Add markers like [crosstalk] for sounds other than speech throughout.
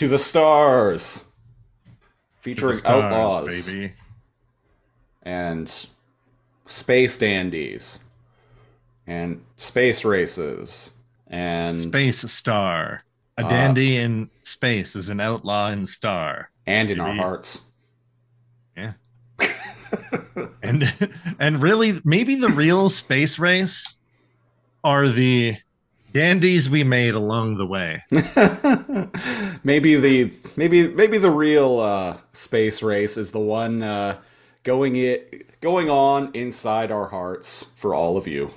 to the stars, featuring Stars, outlaws baby. and space dandies and space races and Space star. A Ah. dandy in space is an outlaw in star. and in our hearts. Yeah. And [laughs] and really maybe the real space race are the dandies we made along the way. [laughs] maybe the maybe maybe the real uh, space race is the one uh, going it going on inside our hearts for all of you.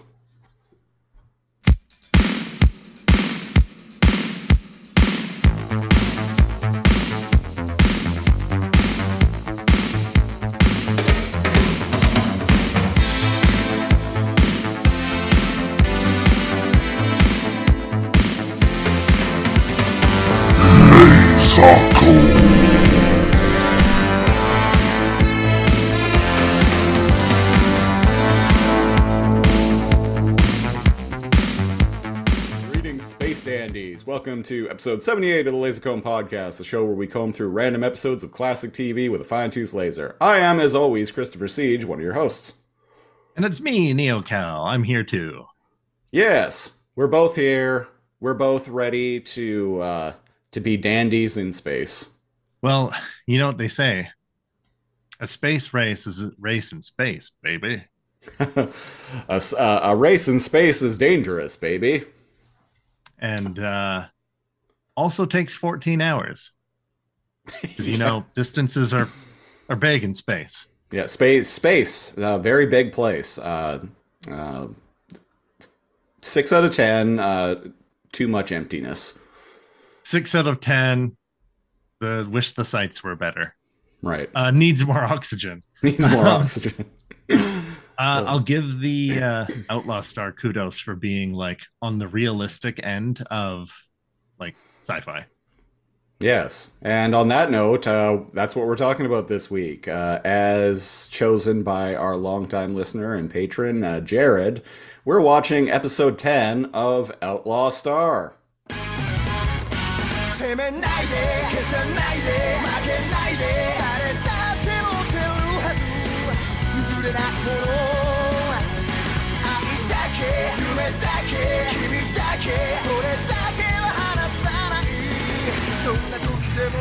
Space dandies. Welcome to episode 78 of the Lazor Comb Podcast, the show where we comb through random episodes of classic TV with a fine tooth laser. I am, as always, Christopher Siege, one of your hosts. And it's me, NeoKal. I'm here too. Yes, we're both here. We're both ready to uh, to be dandies in space. Well, you know what they say. A space race is a race in space, baby. [laughs] a, uh, a race in space is dangerous, baby. And uh also takes 14 hours. Because you [laughs] know, distances are are big in space. Yeah, space, space, uh, very big place. Uh, uh, six out of ten. Uh, too much emptiness. Six out of ten. The wish the sights were better. Right, Uh needs more oxygen. needs more [laughs] oxygen. [laughs] Uh, I'll give the uh, Outlaw Star kudos for being like on the realistic end of like sci-fi. yes, and on that note, uh, that's what we're talking about this week, uh, as chosen by our longtime listener and patron uh, Jared. We're watching episode ten of Outlaw Star. だけ君だけそれだけは離さないどんな時でも。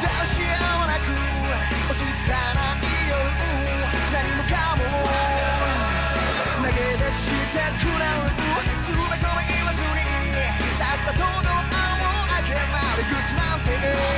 どうしようなく落ち着かないよ。何もかも投げ出してくれる詰め込め言わずにさっさとドアを開けまで靴なんてく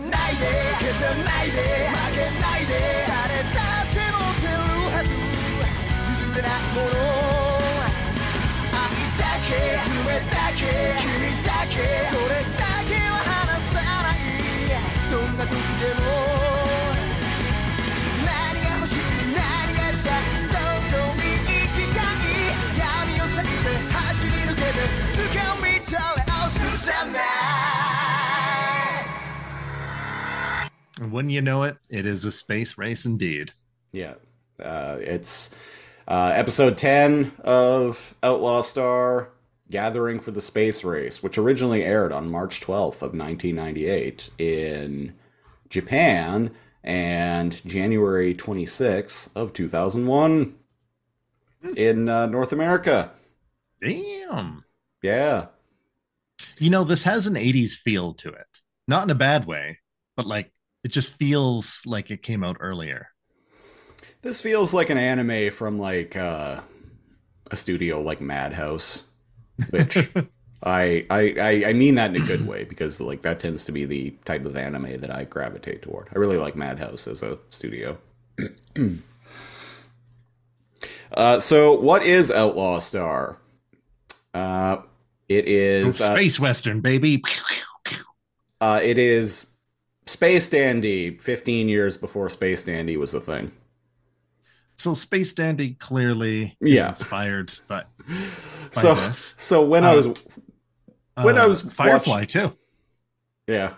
めないで消さないで負けないで誰だって持ってるはず。譲れないもの。愛だけ夢だけ君だけ。それだけは離さない。どんな時でも And wouldn't you know it, it is a space race indeed. Yeah, uh, it's uh, episode 10 of Outlaw Star Gathering for the Space Race, which originally aired on March 12th of 1998 in Japan and January 26th of 2001 in uh, North America. Damn. Yeah. You know, this has an 80s feel to it. Not in a bad way, but like it just feels like it came out earlier. This feels like an anime from like uh, a studio like Madhouse, which [laughs] I, I I mean that in a good way because like that tends to be the type of anime that I gravitate toward. I really like Madhouse as a studio. [clears throat] uh, so what is Outlaw Star? Uh, it is uh, space western, baby. uh, it is Space Dandy. Fifteen years before Space Dandy was a thing. So Space Dandy clearly Yeah. is inspired by, by [laughs] So this. so when I Um, was When I Uh, was Firefly watch- too. yeah,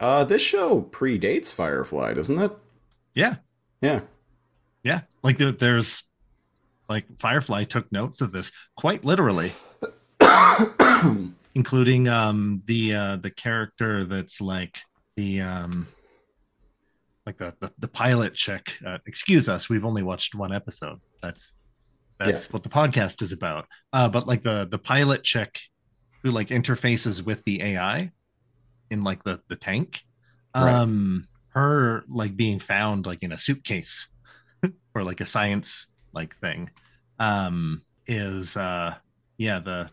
uh, this show predates Firefly, doesn't it? Yeah, Yeah. yeah. Like there, there's like Firefly took notes of this quite literally, [coughs] including um the uh the character that's like the um like the the, the pilot chick. Uh, excuse us, we've only watched one episode. That's that's what the podcast is about. Uh, but like the the pilot chick who like interfaces with the AI in like the the tank. Right. Um, her like being found like in a suitcase [laughs] or like a science like thing um is uh yeah the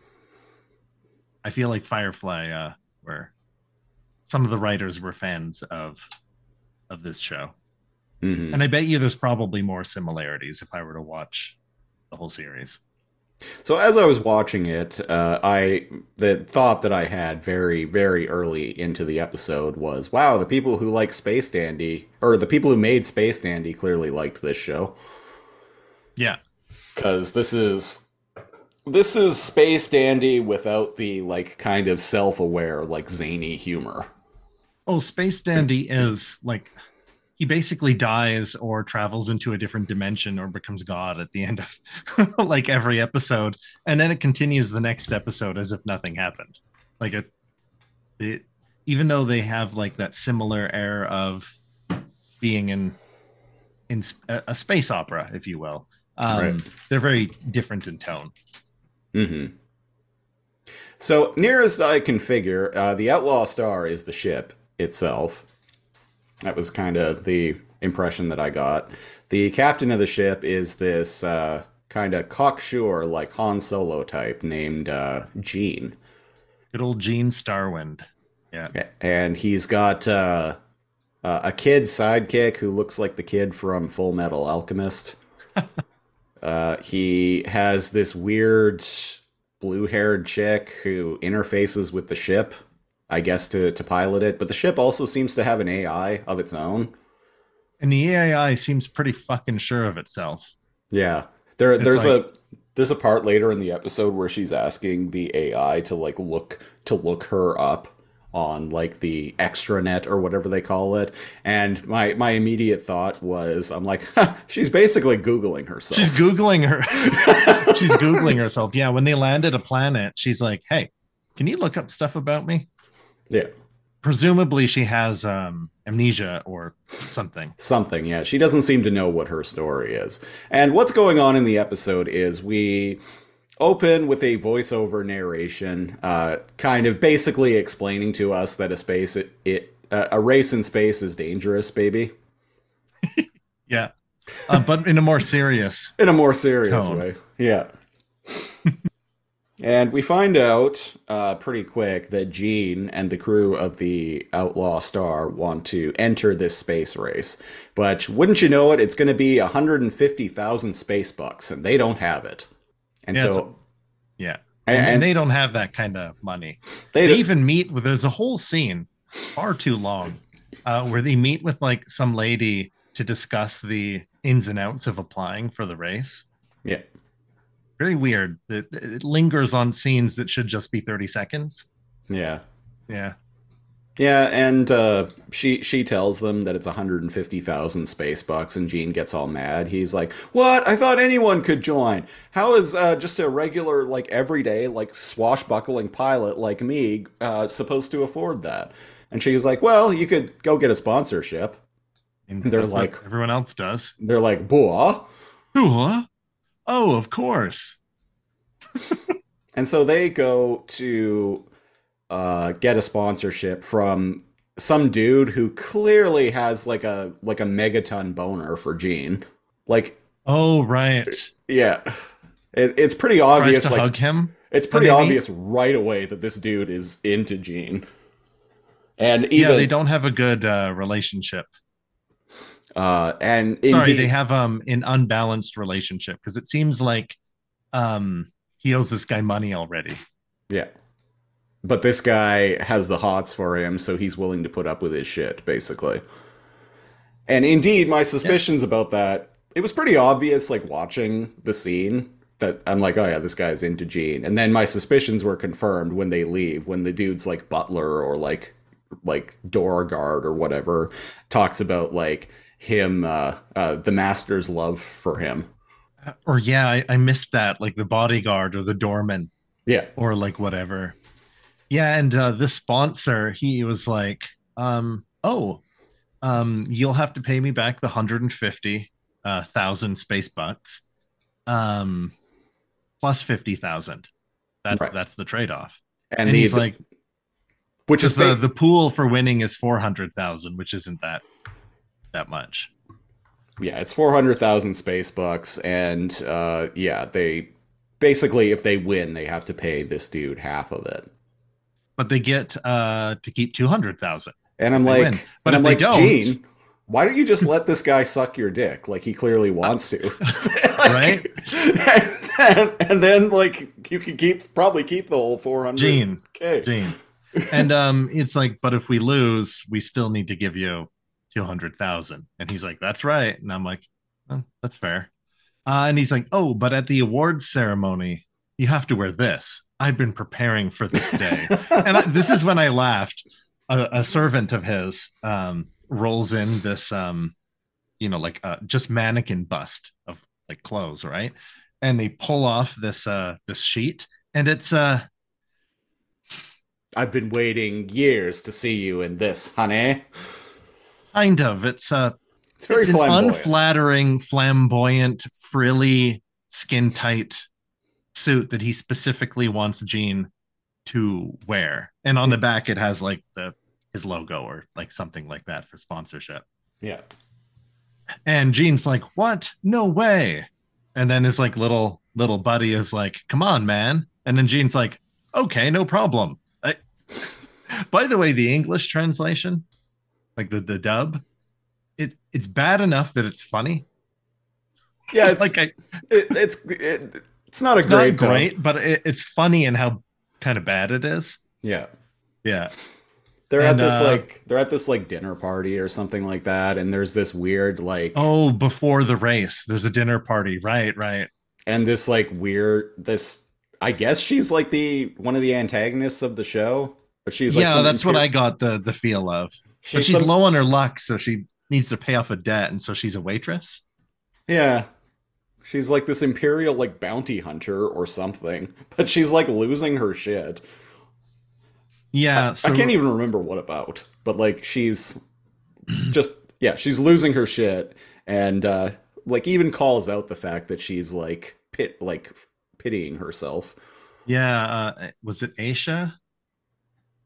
i feel like firefly uh were some of the writers were fans of of this show Mhm. and i bet you there's probably more similarities if i were to watch the whole series So as I was watching it, uh, I the thought that I had very very early into the episode was, "Wow, the people who like Space Dandy or the people who made Space Dandy clearly liked this show yeah because this is this is Space Dandy without the like kind of self-aware like zany humor." Oh space dandy is like he basically dies or travels into a different dimension or becomes god at the end of [laughs] like every episode and then it continues the next episode as if nothing happened. Like it, it even though they have like that similar air of being in in a, a space opera if you will um Right. they're very different in tone. Hmm So, near as I can figure, uh, the Outlaw Star is the ship itself. That was kind of the impression that I got. The captain of the ship is this uh, kind of cocksure, like Han Solo type named uh, Gene. good old gene starwind yeah And he's got uh, uh, a kid sidekick who looks like the kid from Full Metal Alchemist. [laughs] uh, he has this weird blue haired chick who interfaces with the ship, I guess, to, to pilot it. But the ship also seems to have an AI of its own. and the ai seems pretty fucking sure of itself Yeah. There, It's there's like- a there's a part later in the episode where she's asking the AI to like look to look her up on like the extranet or whatever they call it and my my immediate thought was i'm like [laughs] huh, she's basically googling herself She's googling her. [laughs] she's googling herself. Yeah, when they landed a planet, she's like, "Hey, can you look up stuff about me?" Yeah Presumably, she has um, amnesia or something. something yeah she doesn't seem to know what her story is and what's going on in the episode is we open with a voiceover narration uh, kind of basically explaining to us that a space it, it uh, a race in space is dangerous baby [laughs] Yeah, uh, but in a more serious. in a more serious Tone. way yeah [laughs] and we find out uh, pretty quick that Gene and the crew of the Outlaw Star want to enter this space race. But wouldn't you know it, it's going to be 150,000 space bucks, and they don't have it. And Yeah, so, Yeah, and, and, and they don't have that kind of money. they, They even meet with. There's a whole scene, far too long, uh, where they meet with like some lady to discuss the ins and outs of applying for the race. yeah, Very weird. It, it lingers on scenes that should just be 30 seconds. yeah. Yeah. Yeah, and uh, she she tells them that it's 150,000 space bucks, and Gene gets all mad. He's like, "What? I thought anyone could join. How is uh, just a regular, like everyday, like swashbuckling pilot like me uh, supposed to afford that?" And she's like, "Well, you could go get a sponsorship." And They're like- everyone else does. They're like, "Boah." Huh? Oh, of course. [laughs] And so they go to uh, get a sponsorship from some dude who clearly has like a like a megaton boner for Gene. Like Oh, right. Yeah. It, it's pretty Tries obvious. to Like hug him. it's pretty they meet. obvious right away that this dude is into Gene. And even yeah, they don't have a good uh, relationship. Uh and Sorry, indeed, they have um an unbalanced relationship because it seems like um he owes this guy money already. yeah. But this guy has the hots for him, so he's willing to put up with his shit, basically. And indeed, my suspicions about that it was pretty obvious, like watching the scene, that I'm like, oh yeah, this guy's into Gene. And then my suspicions were confirmed when they leave, when the dude's like butler or like like door guard or whatever talks about like him, uh, uh the master's love for him. Or yeah, I, I missed that, like the bodyguard or the doorman Yeah, or like whatever. Yeah, and uh the sponsor, he was like, um, oh, um, you'll have to pay me back the 150 uh thousand space bucks. Um plus fifty thousand. That's Right. that's the trade-off. and, And, the, he's like, which is the, the pool for winning is four hundred thousand, which isn't that that much. yeah, it's four hundred thousand space bucks, and uh, yeah, they basically if they win, they have to pay this dude half of it. But they get uh to keep two hundred thousand. And I'm like, win. but I'm like, don't- Gene, why don't you just let this guy suck your dick? Like he clearly wants to, [laughs] [laughs] Right? And [laughs] then, and then, like you can keep probably keep the whole four hundred. Gene, okay. Gene. And um it's like, but if we lose, we still need to give you two hundred thousand. And he's like, That's right. And I'm like, "Oh, that's fair. Uh, and he's like, Oh, but at the awards ceremony, you have to wear this. I've been preparing for this day. [laughs] and I, this is when I laughed. A, a servant of his um, rolls in this, um, you know, like uh, just mannequin bust of like clothes, right? And they pull off this uh, this sheet, and it's uh, I've been waiting years to see you in this, honey. Kind of it's a. It's very it's flamboyant. unflattering, flamboyant, frilly, skin tight suit that he specifically wants Gene to wear. And on the hmm. back, it has like the his logo or like something like that for sponsorship. yeah. And Gene's like, "What? No way!" And then his like little little buddy is like, "Come on, man!" And then Gene's like, "Okay, no problem." I... [laughs] By the way, the English translation, like the the dub, it it's bad enough that it's funny. Yeah, it's like I, it, it's it, it's not a it's great not great, but it, it's funny and how kind of bad it is. Yeah. Yeah, They're And, at this uh, like they're at this like dinner party or something like that, and there's this weird like Oh, before the race, there's a dinner party. Right, right. and this like weird this I guess she's like the one of the antagonists of the show, but she's like yeah, that's what I got the the feel of. She's but she's some- low on her luck, so she needs to pay off a debt, and so she's a waitress. Yeah. She's like this imperial like bounty hunter or something, [laughs] but she's like losing her shit. Yeah, I, so I can't even remember what about, but like she's [clears throat] just yeah, she's losing her shit and uh like even calls out the fact that she's like pit like pitying herself. Yeah, uh, was it Aisha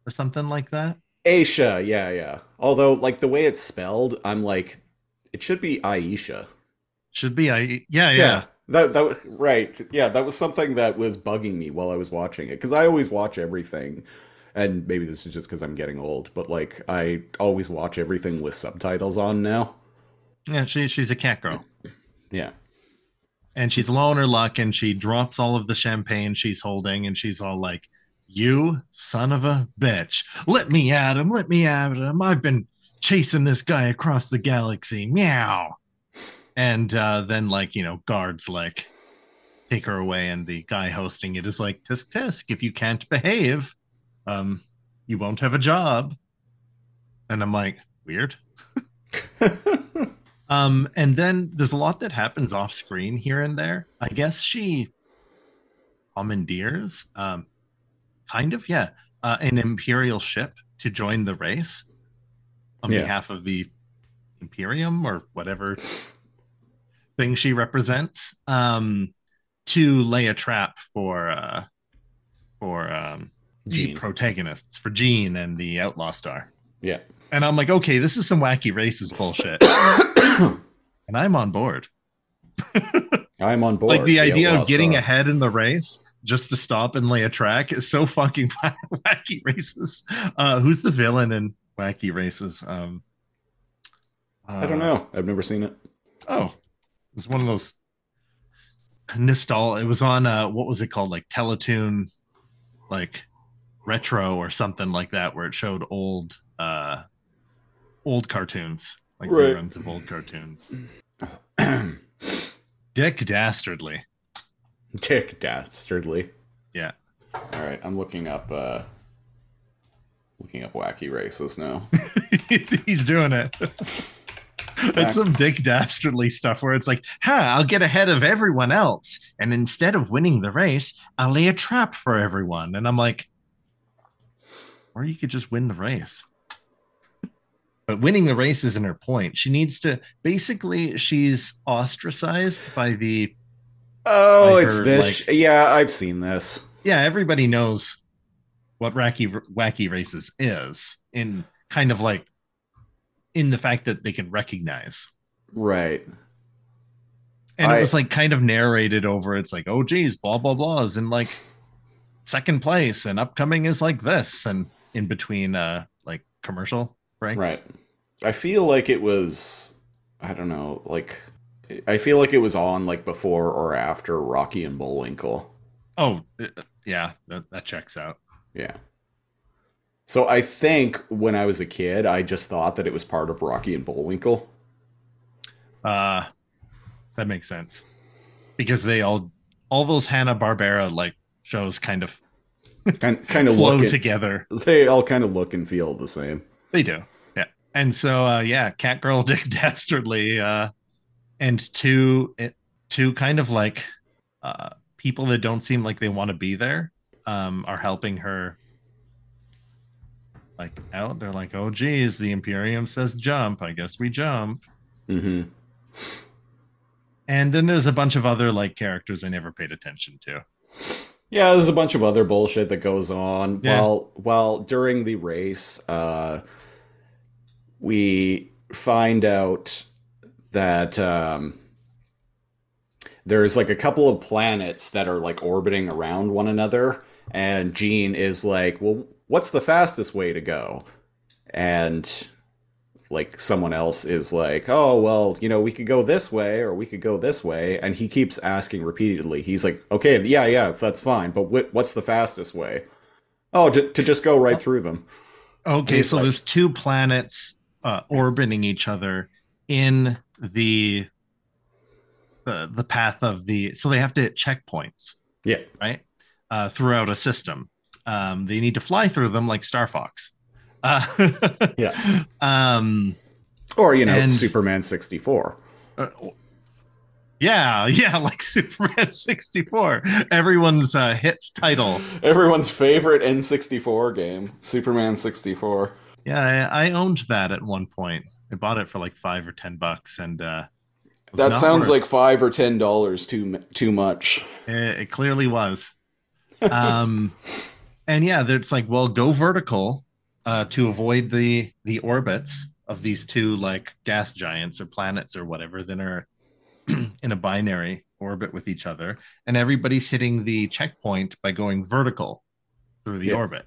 or something like that? Aisha, yeah, yeah. Although like the way it's spelled, I'm like it should be Aisha. Should be I. Yeah, yeah. That that was right. Yeah, that was something that was bugging me while I was watching it cuz I always watch everything and maybe this is just cuz I'm getting old, but like I always watch everything with subtitles on now. Yeah, she she's a cat girl, [clears throat] Yeah. and she's low on her luck, and she drops all of the champagne she's holding, and she's all like, "You son of a bitch! Let me at him! Let me at him! I've been chasing this guy across the galaxy! Meow!" And uh, then, like you know, guards like take her away, and the guy hosting it is like, "Tisk tisk! If you can't behave, um, you won't have a job." And I'm like, weird. [laughs] Um, and then there's a lot that happens off screen here and there. I guess she commandeers, um, kind of, yeah, uh, an imperial ship to join the race on Yeah. behalf of the Imperium or whatever thing she represents, um, to lay a trap for uh, for um, the protagonists, for Gene and the Outlaw Star. yeah. And I'm like, okay, this is some wacky racist bullshit. [coughs] and I'm on board. [laughs] I'm on board. like the idea Outlaw of getting Star. ahead in the race just to stop and lay a track is so fucking [laughs] wacky races. Uh, who's the villain in wacky races? Um, I don't uh, know. I've never seen it. Oh, it was one of those nostal. It was on uh, what was it called? Like Teletoon, like retro or something like that, where it showed old, uh, old cartoons, like Right. reruns of old cartoons. [clears throat] Dick Dastardly. Dick Dastardly. Yeah. All right, I'm looking up uh looking up wacky races now. [laughs] He's doing it. It's some Dick Dastardly stuff where it's like, huh, I'll get ahead of everyone else. And instead of winning the race, I'll lay a trap for everyone. And I'm like, or you could just win the race. [laughs] But winning the race isn't her point. She needs to basically, she's ostracized by the, Oh, I it's heard, this. yeah, I've seen this. yeah, everybody knows what wacky, wacky races is in kind of like in the fact that they can recognize. Right. and I- it was like kind of narrated over it's like oh geez blah blah blah is in like second place and upcoming is like this and in between uh like commercial breaks Right. I feel like it was I don't know, like I feel like it was on like before or after Rocky and Bullwinkle. oh uh, yeah that, that checks out Yeah. So I think when I was a kid, I just thought that it was part of Rocky and Bullwinkle. uh that makes sense because they all all those hanna barbera like shows kind of [laughs] Kind kind of flow look together they all kind of look and feel the same. They do. Yeah. And so uh yeah, Catgirl [laughs] Dick [laughs] Dastardly uh and two it, two kind of like uh people that don't seem like they want to be there um are helping her like out. They're like, "Oh geez, the Imperium says jump. I guess we jump." Mhm. And then there's a bunch of other like characters I never paid attention to. Yeah, there's a bunch of other bullshit that goes on Yeah. while while during the race. Uh, we find out that um, there's like a couple of planets that are like orbiting around one another, and Gene is like, "Well, what's the fastest way to go?" And like someone else is like, "Oh, well, you know, we could go this way or we could go this way," and he keeps asking repeatedly. He's like, "Okay, yeah, yeah, that's fine, but wh- what's the fastest way?" Oh, ju- to just go right through them. Okay, so like- there's two planets uh, orbiting each other in the the the path of the. So they have to hit checkpoints, Yeah, right, uh, throughout a system. Um, they need to fly through them like Star Fox. Uh, [laughs] Yeah. Um. or you know, And- Superman sixty four. uh, yeah, [laughs] yeah, like Superman 64. Everyone's uh, hit title. Everyone's favorite N sixty four game, Superman sixty four. Yeah, I, I owned that at one point. I bought it for like five or ten bucks, and uh, That sounds worth- like five or ten dollars too too much. It, it clearly was. Um, and yeah, it's like, well, go vertical uh, to avoid the the orbits of these two like gas giants or planets or whatever that are [clears throat] in a binary orbit with each other, and everybody's hitting the checkpoint by going vertical through the Yeah. orbit.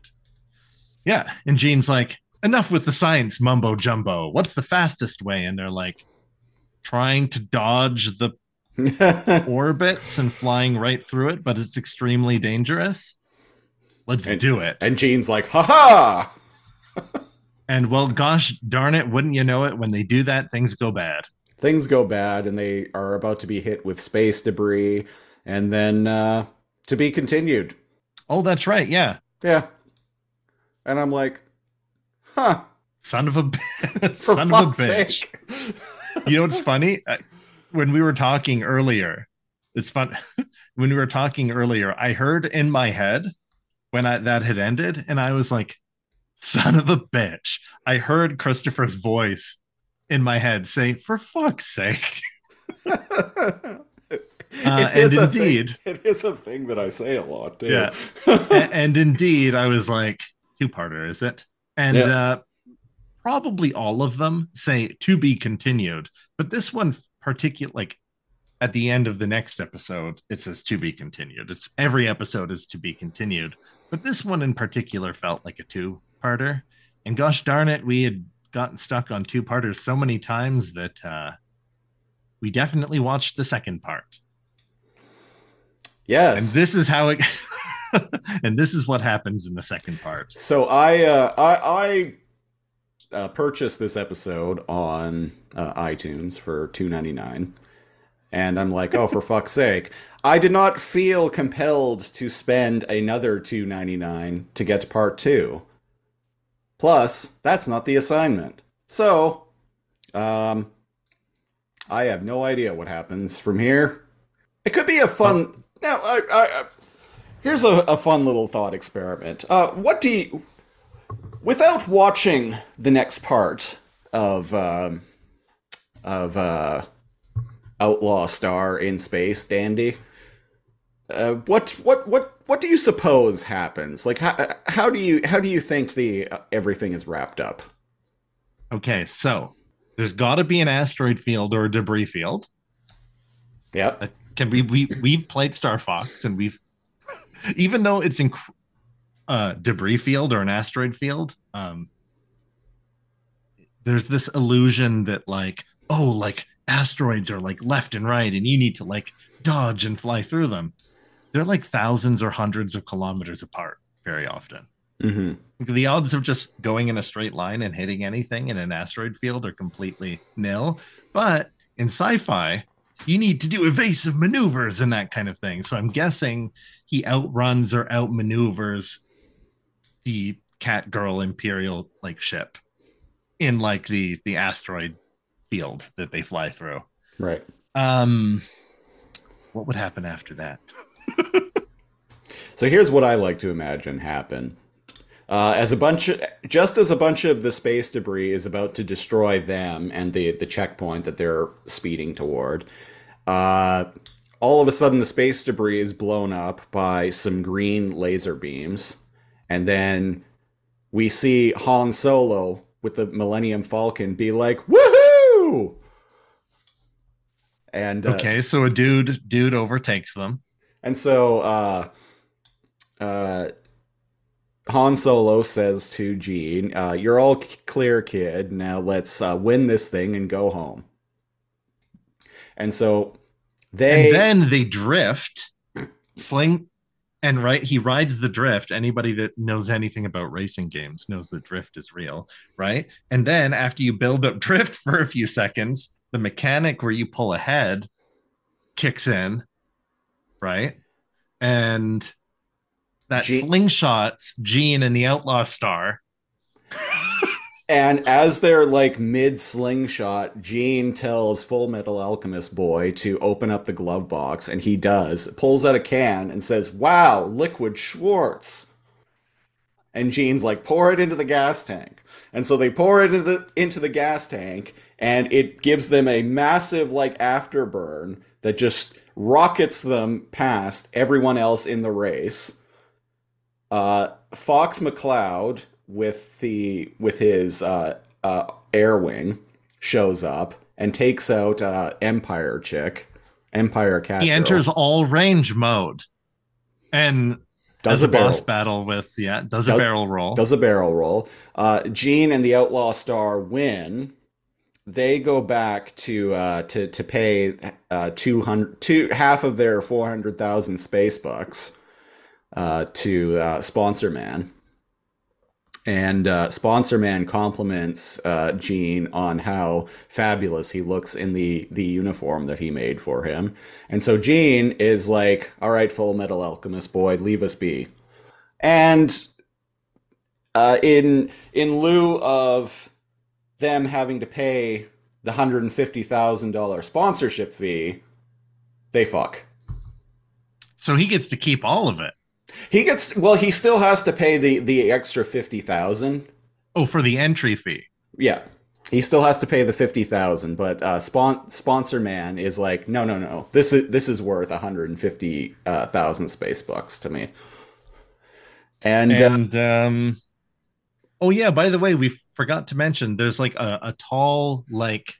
Yeah, and Gene's like, enough with the science mumbo jumbo. What's the fastest way? And they're like, trying to dodge the [laughs] orbits and flying right through it, but it's extremely dangerous. Let's And- do it. and Gene's like, ha ha! [laughs] And well, gosh darn it, wouldn't you know it? When they do that, things go bad. Things go bad, and they are about to be hit with space debris, and then uh, to be continued. Oh, that's right. Yeah. Yeah. And I'm like, huh, Son of a [laughs] son of a bitch. You know what's funny? When we were talking earlier, it's fun. [laughs] when we were talking earlier, I heard in my head when I, that had ended, and I was like, son of a bitch. I heard Christopher's voice in my head say, for fuck's sake. [laughs] It Uh, and a thing- indeed- it is a thing that I say a lot too. Yeah. A- and indeed, I was like, two parter, is it? And uh, probably all of them say to be continued, but this one particular, like at the end of the next episode, it says to be continued. It's every episode is to be continued, but this one in particular felt like a two parter. And gosh darn it, we had gotten stuck on two parters so many times that uh, we definitely watched the second part yes. and this is how it [laughs] [laughs] and this is what happens in the second part So I uh I I uh, purchased this episode on uh, iTunes for two ninety nine, and I'm like, oh, for [laughs] fuck's sake! I did not feel compelled to spend another two ninety nine to get to part two. Plus, that's not the assignment. So, um, I have no idea what happens from here. It could be a fun. Now, I, I, I, here's a, a fun little thought experiment. Uh, what do you, without watching the next part of um, of uh, Outlaw Star in Space, Dandy? Uh, what what what what do you suppose happens? Like how how do you how do you think the uh, everything is wrapped up? Okay, so there's got to be an asteroid field or a debris field. Yep. Can we we we've played Star Fox and we've even though it's in uh debris field or an asteroid field, um there's this illusion that like oh like asteroids are like left and right and you need to like dodge and fly through them. They're like thousands or hundreds of kilometers apart very often. hmm The odds of just going in a straight line and hitting anything in an asteroid field are completely nil. But in sci fi, you need to do evasive maneuvers and that kind of thing. So I'm guessing he outruns or outmaneuvers the cat girl imperial like ship in like the the asteroid field that they fly through. Right. Um what would happen after that? [laughs] So here's what I like to imagine happen. Uh, as a bunch, of, just as a bunch of the space debris is about to destroy them and the the checkpoint that they're speeding toward, uh, all of a sudden the space debris is blown up by some green laser beams, and then we see Han Solo with the Millennium Falcon be like, "Woohoo!" And uh, Okay, so a dude dude overtakes them. and so uh, uh, Han Solo says to Gene, uh, "You're all clear, kid. Now let's uh, win this thing and go home." And so they and then they drift sling and right he rides the drift anybody that knows anything about racing games knows that drift is real right and then after you build up [laughs] drift for a few seconds the mechanic where you pull ahead kicks in right and that Ge- slingshots gene and the outlaw star and as they're like mid slingshot, Gene tells Full Metal Alchemist boy to open up the glove box, and he does. Pulls out a can and says, "Wow, liquid Schwartz." And Gene's like, "Pour it into the gas tank." And so they pour it into the into the gas tank, and it gives them a massive like afterburn that just rockets them past everyone else in the race. Uh, Fox McCloud with the with his uh, uh, Arwing shows up and takes out uh, Empire chick, Empire cat. he girl. enters all range mode and does does a boss battle with yeah does a barrel roll does a barrel roll. Uh, Gene and the Outlaw Star win. They go back to uh, to to pay uh, two hundred two half of their four hundred thousand space bucks uh, to uh, Sponsor Man. And uh, Sponsor Man compliments uh, Gene on how fabulous he looks in the the uniform that he made for him. And so Gene is like, "All right, Full Metal Alchemist boy, leave us be." And uh, in in lieu of them having to pay the hundred and fifty thousand dollar sponsorship fee, they fuck. so he gets to keep all of it He gets well. He still has to pay the the extra fifty thousand. oh for the entry fee Yeah, he still has to pay the fifty thousand. But uh, spon- sponsor man is like, no, no, no. This is this is worth one hundred and fifty thousand space bucks to me. And, uh, and um oh yeah by the way we forgot to mention there's like a, a tall like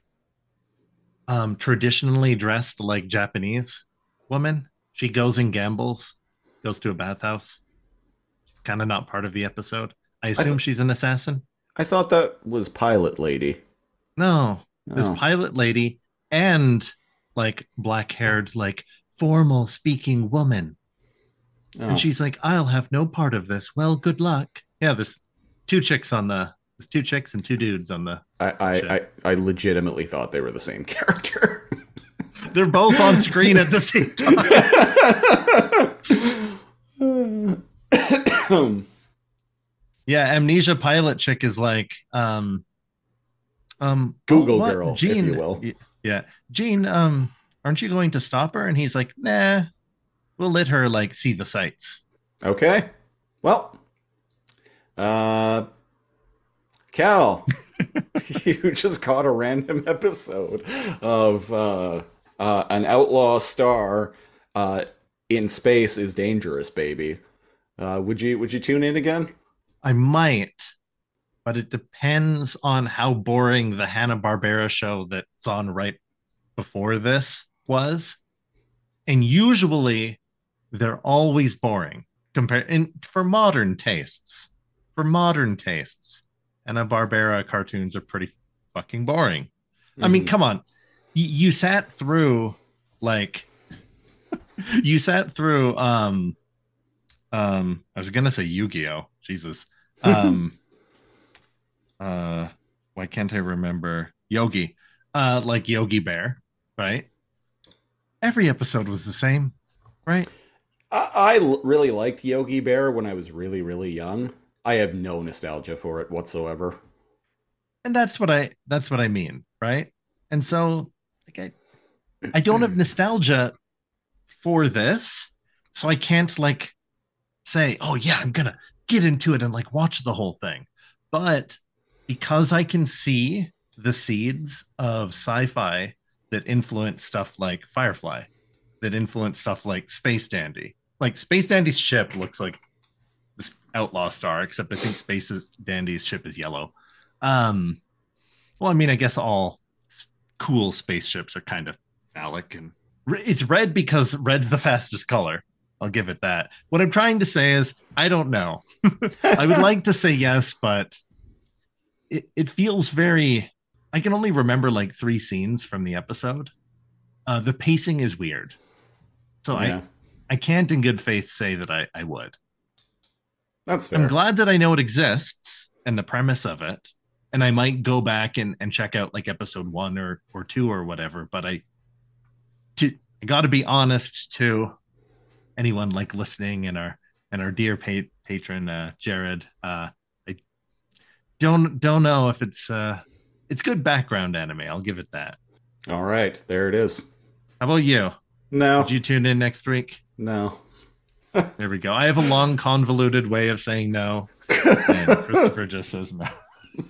um traditionally dressed like japanese woman she goes and gambles goes to a bathhouse kind of not part of the episode i assume thought- she's an assassin I thought that was pilot lady. no this pilot lady and like black haired like formal speaking woman Oh. And she's like, I'll have no part of this. Well, good luck. Yeah, there's two chicks on the There's two chicks and two dudes on the. I I, I I legitimately thought they were the same [laughs] character. They're both on screen at the same time. [laughs] [clears throat] Yeah, amnesia pilot chick is like um um Google girl, if Gene, you will. Yeah. Gene, um, aren't you going to stop her? And he's like, nah, we'll let her like see the sights. Okay. Well, uh, Kal, [laughs] you just caught a random episode of uh, uh, an outlaw star uh, in space is dangerous, baby. Uh, would you would you tune in again? I might, but it depends on how boring the Hanna Barbera show that's on right before this was. And usually they're always boring compared and for modern tastes. For modern tastes. Hanna Barbera cartoons are pretty fucking boring. I mean, Mhm. come on. You, you sat through like [laughs] you sat through um um I was gonna say Yu-Gi-Oh! Jesus. [laughs] Um uh why can't I remember Yogi? Uh like Yogi Bear, right? Every episode was the same, right? I really liked Yogi Bear when I was really really young. I have no nostalgia for it whatsoever. And that's what I that's what I mean, right? And so like I I don't have [clears throat] nostalgia for this, so I can't like say, "Oh yeah, I'm going to get into it and like watch the whole thing." But because I can see the seeds of sci-fi that influence stuff like Firefly, that influence stuff like Space Dandy. Like Space Dandy's ship looks like this outlaw star, except I think Space Dandy's ship is yellow. Um, well, I mean, I guess all cool spaceships are kind of phallic, and it's red because red's the [laughs] fastest color. I'll give it that. What I'm trying to say is, I don't know. [laughs] I would like to say yes, but it, it feels very. I can only remember like three scenes from the episode. Uh, the pacing is weird, so yeah, I I can't in good faith say that I I would. that's fair. I'm glad that I know it exists and the premise of it. And I might go back and, and check out like episode one or or two or whatever. But I to I gotta be honest to anyone like listening and our and our dear pa- patron uh Jared. Uh I don't don't know if it's uh it's good background anime, I'll give it that. All right, there it is. How about you? No, Would you tune in next week? no. [laughs] There we go. I have a long convoluted way of saying no. And [laughs] Christopher just says no.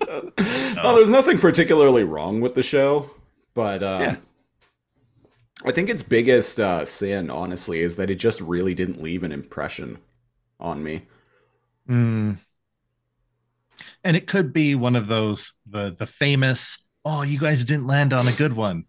oh, there's nothing particularly wrong with the show, but uh, Yeah. I think its biggest uh, sin, honestly, is that it just really didn't leave an impression on me. Mm. And it could be one of those the the famous. Oh, you guys didn't land on a good one.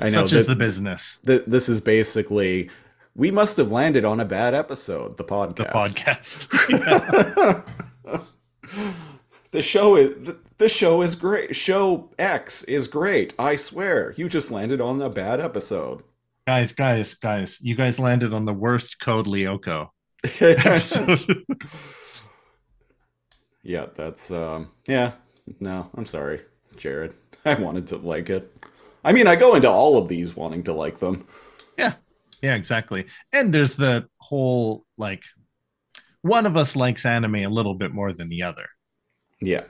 I know Such as the business, th- this is basically we must have landed on a bad episode. The podcast. the podcast. [laughs] [laughs] the show is the, show is great. Show X is great. I swear, you just landed on a bad episode. guys, guys, guys, you guys landed on the worst Code Lyoko [laughs] episode. [laughs] yeah, that's um yeah. No, I'm sorry, Jared. [laughs] I wanted to like it. I mean, I go into all of these wanting to like them. Yeah. Yeah, exactly. And there's the whole like one of us likes anime a little bit more than the other. Yeah.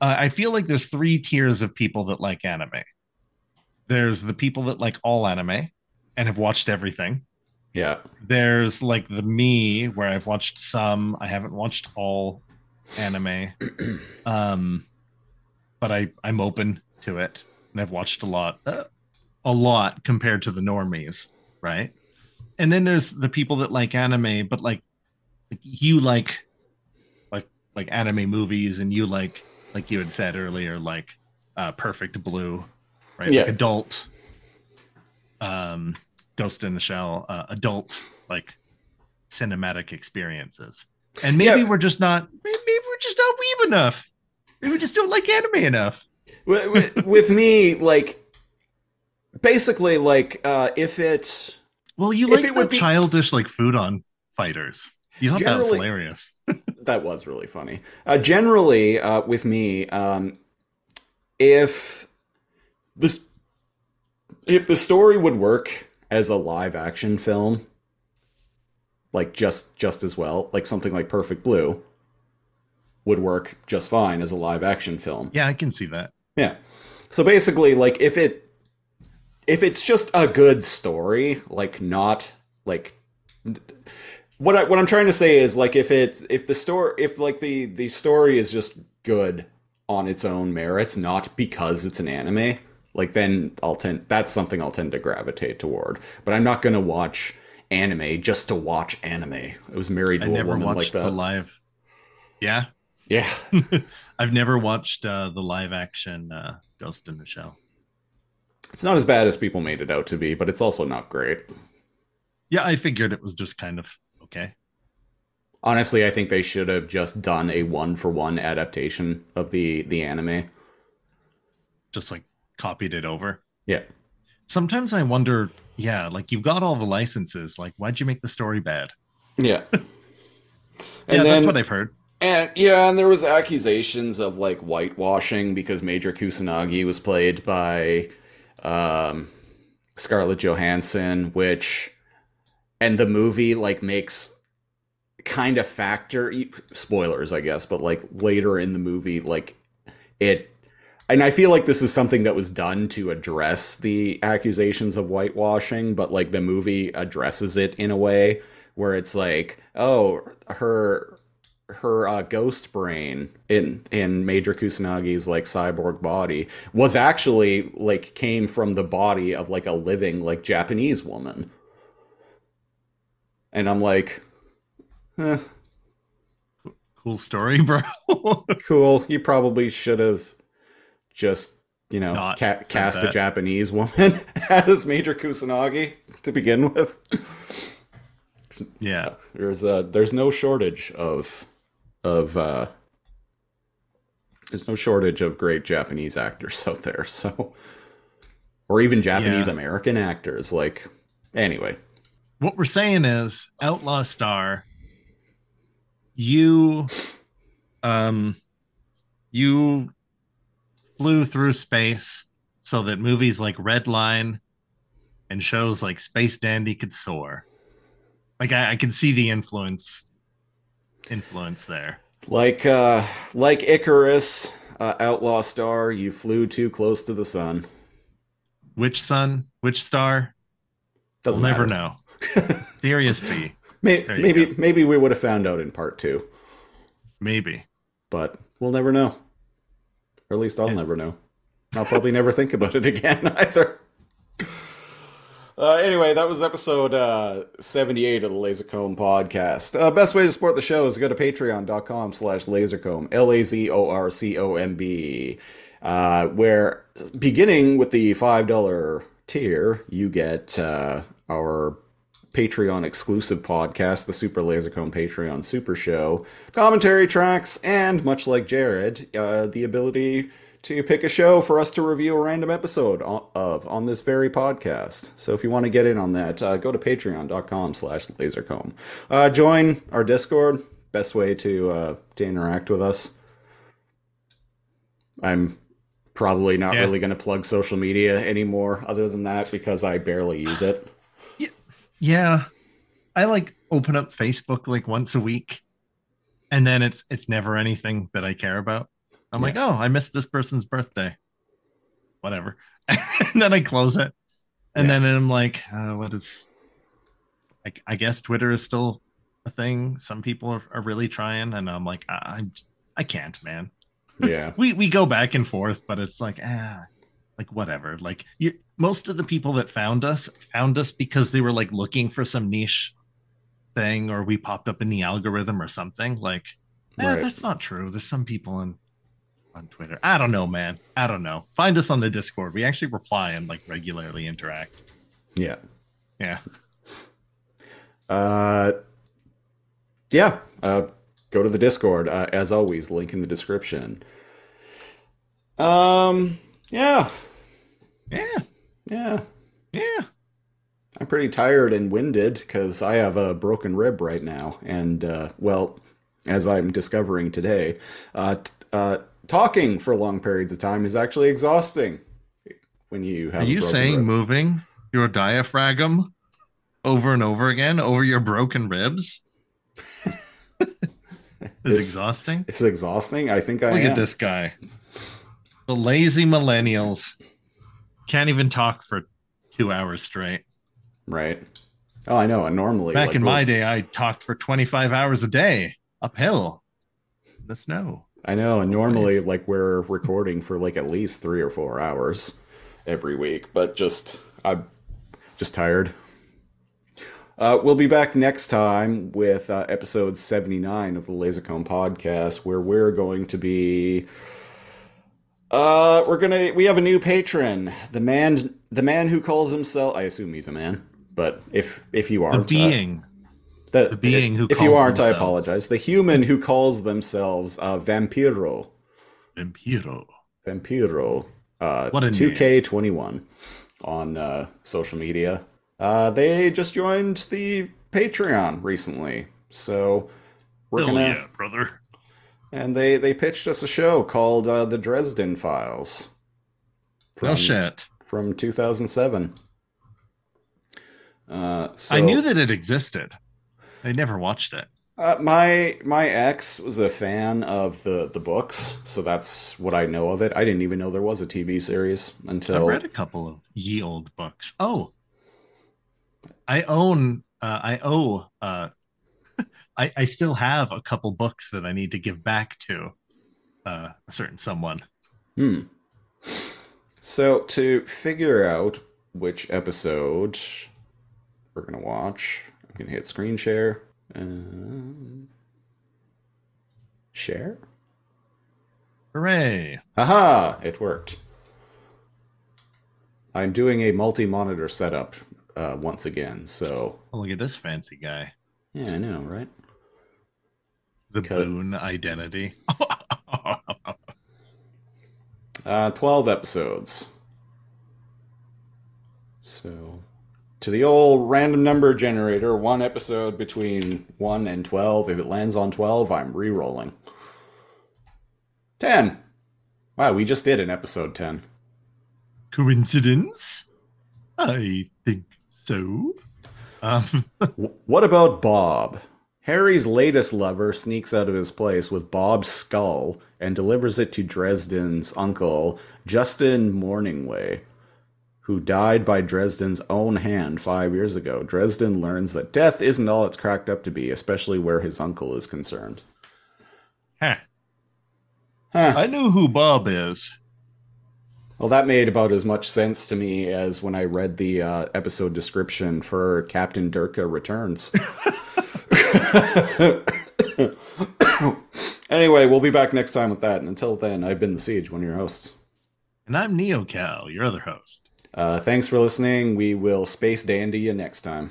Uh, I feel like there's three tiers of people that like anime. There's the people that like all anime and have watched everything. Yeah. There's like the me where I've watched some, I haven't watched all anime. [clears throat] um but I I'm open to it and I've watched a lot uh, a lot compared to the normies, right? And then there's the people that like anime but like, like you like like like anime movies and you like like you had said earlier like uh Perfect Blue, right? Yeah. Like adult um Ghost in the Shell, uh, adult like cinematic experiences. And maybe Yeah. we're just not maybe we're just not weeb enough. Maybe we just don't like anime enough. with, with, me, like, basically, like, uh, if it Well, you like it the would be- childish like food on fighters. You thought that was hilarious. [laughs] that was really funny. Uh, generally, uh, with me, um, if this if the story would work as a live action film, like just just as well, like something like Perfect Blue would work just fine as a live action film. Yeah, I can see that. Yeah. So basically, like if it if it's just a good story, like not like what I, what I'm trying to say is like if it if the story if like the the story is just good on its own merits, not because it's an anime, like then I'll tend that's something I'll tend to gravitate toward. But I'm not gonna watch anime just to watch anime. I was married I to a never woman like watched that. the live. Yeah, yeah. [laughs] I've never watched uh, the live action uh, Ghost in the Shell. It's not as bad as people made it out to be, but it's also not great. Yeah, I figured it was just kind of okay. Honestly, I think they should have just done a one for one adaptation of the the anime. Just like copied it over. Yeah. Sometimes I wonder, yeah, like you've got all the licenses. Like, why'd you make the story bad? Yeah. [laughs] yeah, that's what I've heard. And yeah, and there was accusations of like whitewashing because Major Kusanagi was played by um, Scarlett Johansson, which and the movie like makes kind of factor spoilers, I guess, but like later in the movie, like it and I feel like this is something that was done to address the accusations of whitewashing, but like the movie addresses it in a way where it's like, oh, her her uh, ghost brain in in Major Kusanagi's like cyborg body was actually like came from the body of like a living like Japanese woman. And I'm like, eh, Cool story, bro. [laughs] cool. You probably should have just you know ca- cast a. Japanese [laughs] woman as Major Kusanagi to begin with. yeah. There's uh there's no shortage of of uh there's no shortage of great Japanese actors out there, so or even Japanese Yeah. American actors like anyway. What we're saying is Outlaw Star, you um you flew through space so that movies like Redline and shows like Space Dandy could soar. Like I, I can see the influence influence there. Like uh like Icarus, uh, Outlaw Star, you flew too close to the sun. Which sun? Which star? Doesn't we'll never know. [laughs] Sirius B, maybe go. maybe we would have found out in part 2, maybe. but we'll never know. Or at least I'll Yeah. never know. I'll probably never think about it again [laughs] either. Uh, anyway, that was episode uh, 78 of the Lazor Comb podcast. Uh, best way to support the show is to go to patreon.com slash lazorcomb, L-A-Z-O-R-C-O-M-B, uh, where beginning with the $5 tier, you get uh, our Patreon exclusive podcast, the Super Lazor Comb Patreon Super Show, commentary tracks, and much like Jared, uh, the ability to pick a show for us to review a random episode of on this very podcast. So if you want to get in on that, uh, go to patreon.com slash lazorcomb. Uh, join our Discord. Best way to uh, to interact with us. I'm probably not Yeah. really going to plug social media anymore other than that because I barely use it. Yeah. I like open up Facebook like once a week and then it's it's never anything that I care about. I'm like, "Oh, I missed this person's birthday." Whatever. [laughs] and then I close it. And Yeah. then I'm like, uh, what is I, I guess Twitter is still a thing. Some people are, are really trying and I'm like, I, I'm I can't, man. Yeah. [laughs] we we go back and forth, but it's like ah, like whatever. Like you, most of the people that found us found us because they were like looking for some niche thing, or we popped up in the algorithm or something. Like, eh, Right. that's not true. There's some people on on Twitter. I don't know, man. I don't know. Find us on the Discord. We actually reply and like regularly interact. Yeah. Yeah. [laughs] Uh, yeah. Uh, go to the Discord. Uh, as always, link in the description. Um. Yeah. Yeah. Yeah. Yeah. I'm pretty tired and winded because I have a broken rib right now, and uh, well, as I'm discovering today. Uh, t- uh, talking for long periods of time is actually exhausting. When you have Are you saying rib. moving your diaphragm over and over again over your broken ribs [laughs] is This- exhausting? it's exhausting? I think I Look am. at this guy. The lazy millennials can't even talk for two hours straight. Right. Oh, I know. And normally, Back like, in my day, I talked for 25 hours a day uphill. The snow. I know, and normally, Nice. like we're recording for like at least three or four hours every week, but just I'm just tired. Uh, we'll be back next time with uh, episode 79 of the Lazor Comb podcast, where we're going to be. Uh, we're gonna. We have a new patron, the man, the man who calls himself. I assume he's a man, but if if you aren't, uh, being. the, the being who if you aren't, I apologize. The human who calls themselves uh, Vampiro. Vampiro. Vampiro. Uh, What a 2K21 on uh, social media. Uh, they just joined the Patreon recently, so we're Hell gonna. yeah, brother. And they they pitched us a show called uh, the Dresden Files. No shit. From 2007. Uh, so, I knew that it existed. I never watched it. Uh, my my ex was a fan of the the books, so that's what I know of it. I didn't even know there was a TV series until I've read a couple of ye old books. Oh, I own. Uh, I owe. Uh, I I still have a couple books that I need to give back to uh, a certain someone. Hmm. So to figure out which episode we're gonna watch, I'm gonna hit screen share. Um, share. Hooray! Haha! It worked. I'm doing a multi-monitor setup uh, once again, so Oh, look at this fancy guy. yeah, I know, right? The Cut. Boone identity. [laughs] Uh, 12 episodes. So, to the old random number generator, one episode between 1 and 12. If it lands on 12, I'm re rolling. 10. Wow, we just did an episode 10. Coincidence? I think so. Um, [laughs] what about Bob? Harry's latest lover sneaks out of his place with Bob's skull and delivers it to Dresden's uncle, Justin Morningway, who died by Dresden's own hand five years ago. Dresden learns that death isn't all it's cracked up to be, especially where his uncle is concerned. huh. Huh. I know who Bob is. Well, that made about as much sense to me as when I read the uh, episode description for Captain Durka Returns. [laughs] [coughs] anyway, we'll be back next time with that. And until then, I've been The Siege, one of your hosts. And I'm NeoKal, your other host. Uh, thanks for listening. We will space dandy you next time.